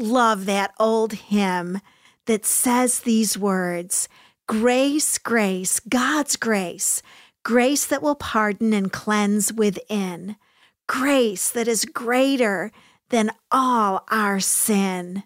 love that old hymn that says these words Grace, grace, God's grace, grace that will pardon and cleanse within, grace that is greater than all our sin.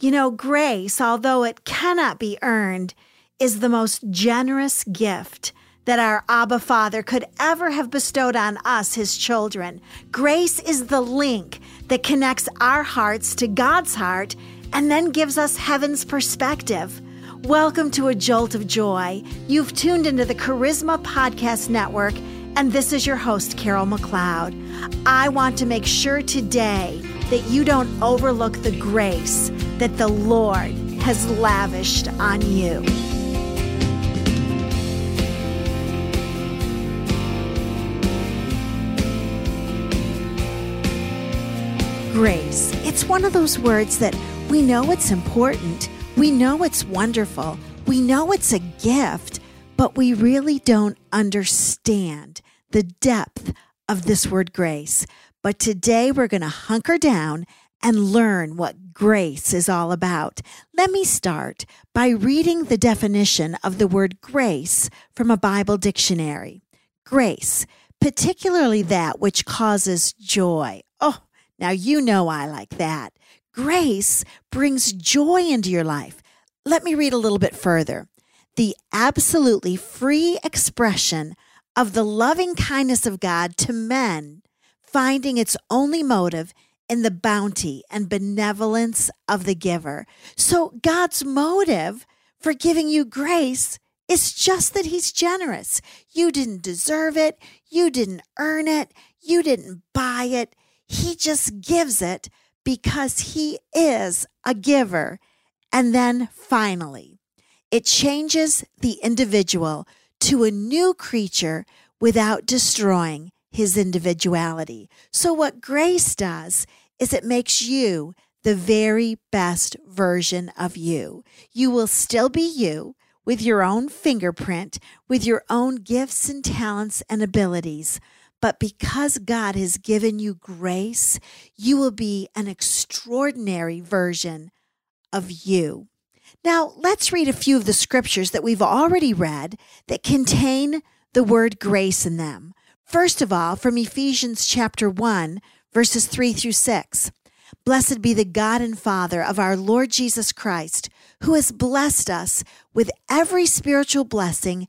You know, grace, although it cannot be earned, is the most generous gift that our Abba Father could ever have bestowed on us, his children. Grace is the link that connects our hearts to God's heart and then gives us heaven's perspective. Welcome to A Jolt of Joy. You've tuned into the Charisma Podcast Network, and this is your host, Carol McLeod. I want to make sure today that you don't overlook the grace that the Lord has lavished on you. Grace. It's one of those words that we know it's important we know it's wonderful. We know it's a gift, but we really don't understand the depth of this word grace. But today we're going to hunker down and learn what grace is all about. Let me start by reading the definition of the word grace from a Bible dictionary. Grace, particularly that which causes joy. Now you know I like that. Grace brings joy into your life. Let me read a little bit further. The absolutely free expression of the loving kindness of God to men, finding its only motive in the bounty and benevolence of the giver. So, God's motive for giving you grace is just that He's generous. You didn't deserve it, you didn't earn it, you didn't buy it. He just gives it because he is a giver. And then finally, it changes the individual to a new creature without destroying his individuality. So, what grace does is it makes you the very best version of you. You will still be you with your own fingerprint, with your own gifts and talents and abilities. But because God has given you grace, you will be an extraordinary version of you. Now, let's read a few of the scriptures that we've already read that contain the word grace in them. First of all, from Ephesians chapter 1, verses 3 through 6. Blessed be the God and Father of our Lord Jesus Christ, who has blessed us with every spiritual blessing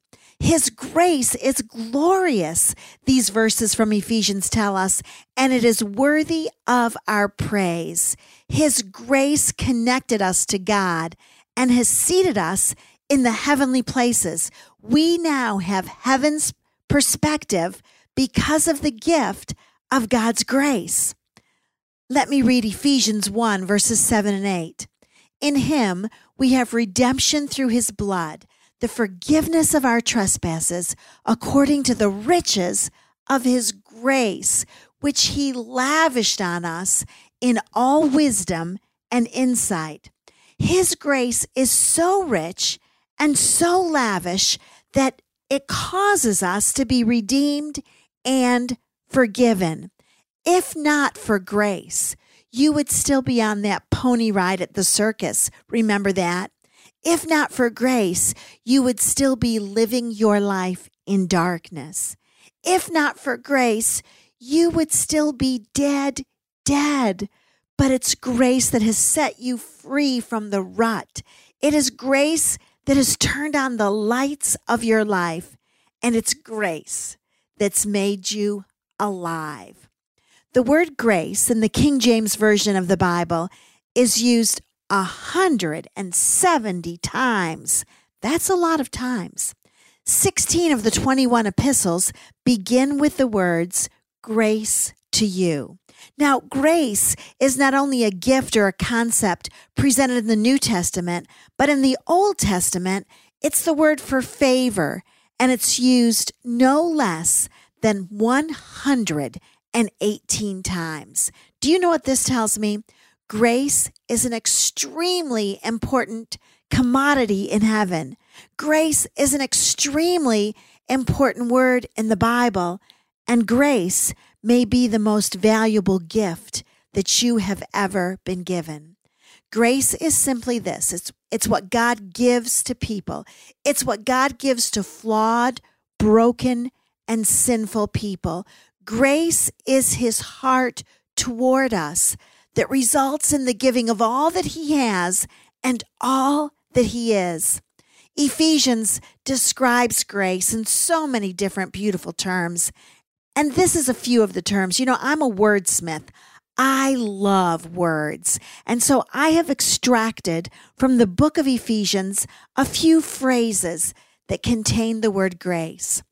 His grace is glorious, these verses from Ephesians tell us, and it is worthy of our praise. His grace connected us to God and has seated us in the heavenly places. We now have heaven's perspective because of the gift of God's grace. Let me read Ephesians 1, verses 7 and 8. In him we have redemption through his blood the forgiveness of our trespasses according to the riches of his grace, which he lavished on us in all wisdom and insight. His grace is so rich and so lavish that it causes us to be redeemed and forgiven. If not for grace, you would still be on that pony ride at the circus. Remember that? If not for grace, you would still be living your life in darkness. If not for grace, you would still be dead, dead. But it's grace that has set you free from the rut. It is grace that has turned on the lights of your life, and it's grace that's made you alive. The word grace in the King James Version of the Bible is used 170 times. That's a lot of times. 16 of the 21 epistles begin with the words grace to you. Now, grace is not only a gift or a concept presented in the New Testament, but in the Old Testament, it's the word for favor, and it's used no less than 118 times. Do you know what this tells me? Grace is an extremely important commodity in heaven. Grace is an extremely important word in the Bible, and grace may be the most valuable gift that you have ever been given. Grace is simply this it's, it's what God gives to people, it's what God gives to flawed, broken, and sinful people. Grace is his heart toward us that results in the giving of all that he has and all that he is. Ephesians describes grace in so many different beautiful terms. And this is a few of the terms. You know, I'm a wordsmith. I love words. And so I have extracted from the book of Ephesians a few phrases that contain the word grace,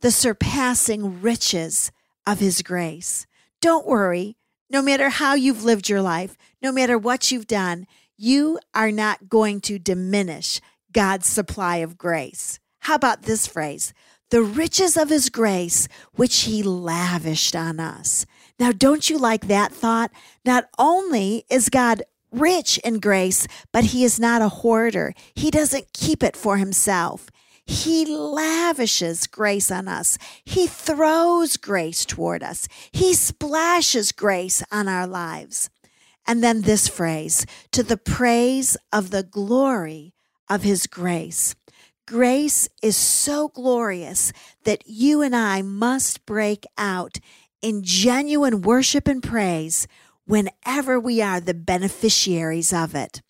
the surpassing riches of his grace. Don't worry, no matter how you've lived your life, no matter what you've done, you are not going to diminish God's supply of grace. How about this phrase? The riches of his grace, which he lavished on us. Now, don't you like that thought? Not only is God rich in grace, but he is not a hoarder. He doesn't keep it for himself. He lavishes grace on us. He throws grace toward us. He splashes grace on our lives. And then this phrase, to the praise of the glory of his grace. Grace is so glorious that you and I must break out in genuine worship and praise whenever we are the beneficiaries of it.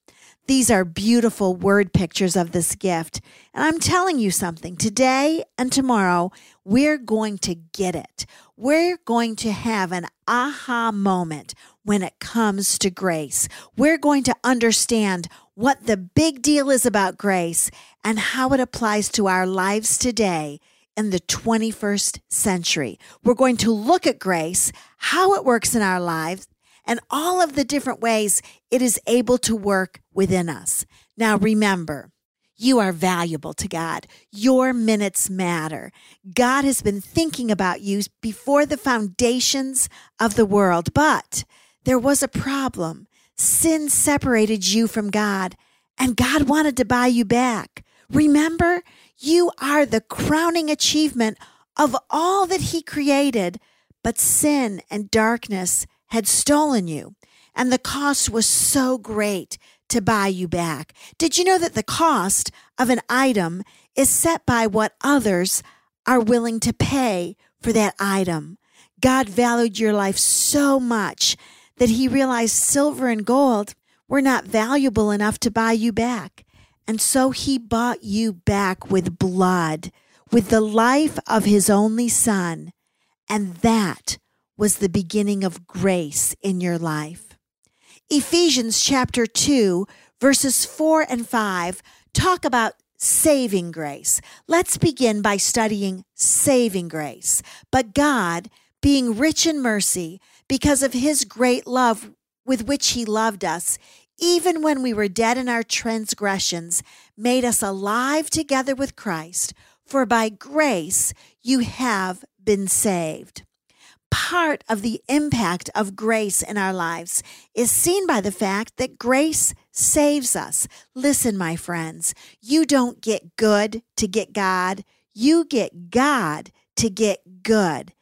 These are beautiful word pictures of this gift. And I'm telling you something today and tomorrow, we're going to get it. We're going to have an aha moment when it comes to grace. We're going to understand what the big deal is about grace and how it applies to our lives today in the 21st century. We're going to look at grace, how it works in our lives, and all of the different ways it is able to work within us. Now, remember, you are valuable to God. Your minutes matter. God has been thinking about you before the foundations of the world, but there was a problem. Sin separated you from God, and God wanted to buy you back. Remember, you are the crowning achievement of all that He created, but sin and darkness had stolen you, and the cost was so great to buy you back. Did you know that the cost of an item is set by what others are willing to pay for that item? God valued your life so much that he realized silver and gold were not valuable enough to buy you back. And so he bought you back with blood, with the life of his only son. And that was the beginning of grace in your life. Ephesians chapter 2, verses 4 and 5 talk about saving grace. Let's begin by studying saving grace. But God, being rich in mercy, because of his great love with which he loved us, even when we were dead in our transgressions, made us alive together with Christ. For by grace you have been saved. Part of the impact of grace in our lives is seen by the fact that grace saves us. Listen, my friends, you don't get good to get God, you get God to get good.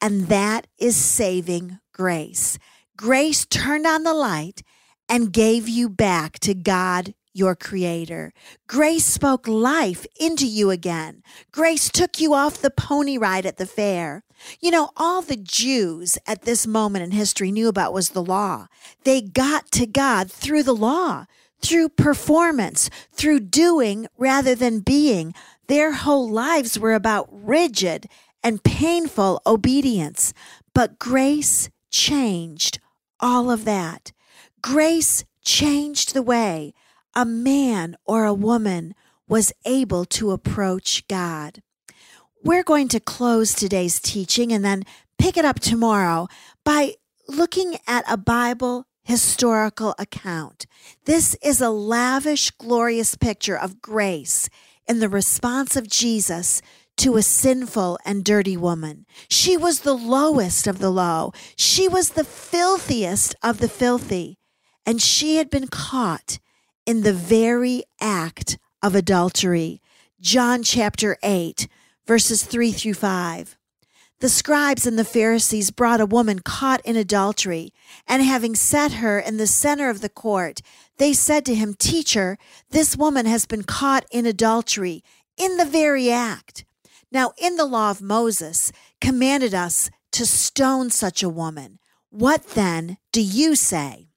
And that is saving grace. Grace turned on the light and gave you back to God, your creator. Grace spoke life into you again. Grace took you off the pony ride at the fair. You know, all the Jews at this moment in history knew about was the law. They got to God through the law, through performance, through doing rather than being. Their whole lives were about rigid and painful obedience. But grace changed all of that. Grace changed the way a man or a woman was able to approach God. We're going to close today's teaching and then pick it up tomorrow. by looking at a Bible historical account. This is a lavish, glorious picture of grace in the response of Jesus to a sinful and dirty woman. She was the lowest of the low. She was the filthiest of the filthy. And she had been caught in the very act of adultery. John chapter 8, verses 3 through 5. The scribes and the Pharisees brought a woman caught in adultery, and having set her in the center of the court, they said to him, Teacher, this woman has been caught in adultery in the very act. Now, in the law of Moses, commanded us to stone such a woman. What then do you say?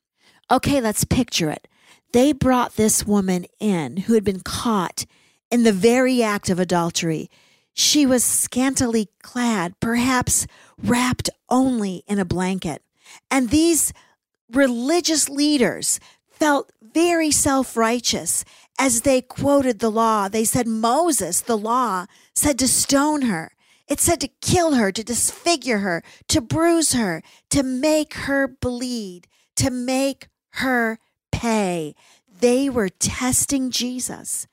Okay, let's picture it. They brought this woman in who had been caught in the very act of adultery. She was scantily clad, perhaps wrapped only in a blanket. And these religious leaders felt very self righteous as they quoted the law. They said, Moses, the law, said to stone her. It said to kill her, to disfigure her, to bruise her, to make her bleed, to make her pay. They were testing Jesus.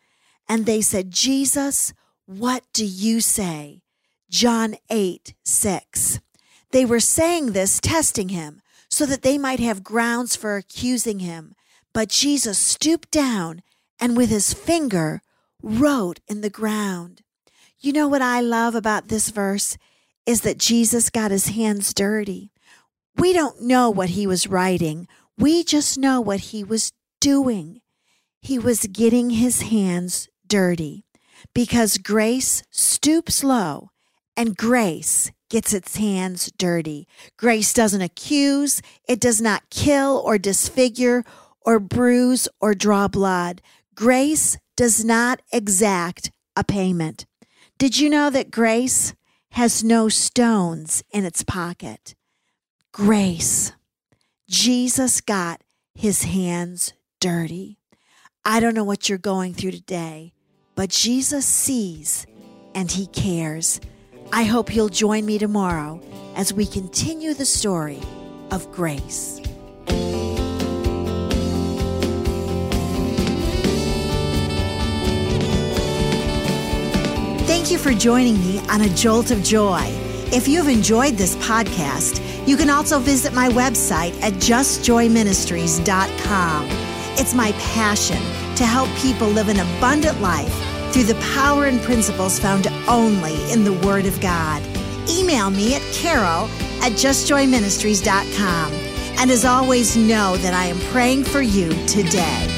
And they said, Jesus, what do you say? John 8, 6. They were saying this, testing him, so that they might have grounds for accusing him. But Jesus stooped down and with his finger wrote in the ground. You know what I love about this verse is that Jesus got his hands dirty. We don't know what he was writing. We just know what he was doing. He was getting his hands dirty because grace stoops low and grace gets its hands dirty. Grace doesn't accuse, it does not kill or disfigure or bruise or draw blood. Grace does not exact a payment. Did you know that grace has no stones in its pocket? Grace. Jesus got his hands dirty. I don't know what you're going through today, but Jesus sees and he cares. I hope you'll join me tomorrow as we continue the story of grace. Thank you for joining me on A Jolt of Joy. If you've enjoyed this podcast, you can also visit my website at justjoyministries.com. It's my passion to help people live an abundant life through the power and principles found only in the Word of God. Email me at carol at justjoyministries.com. And as always, know that I am praying for you today.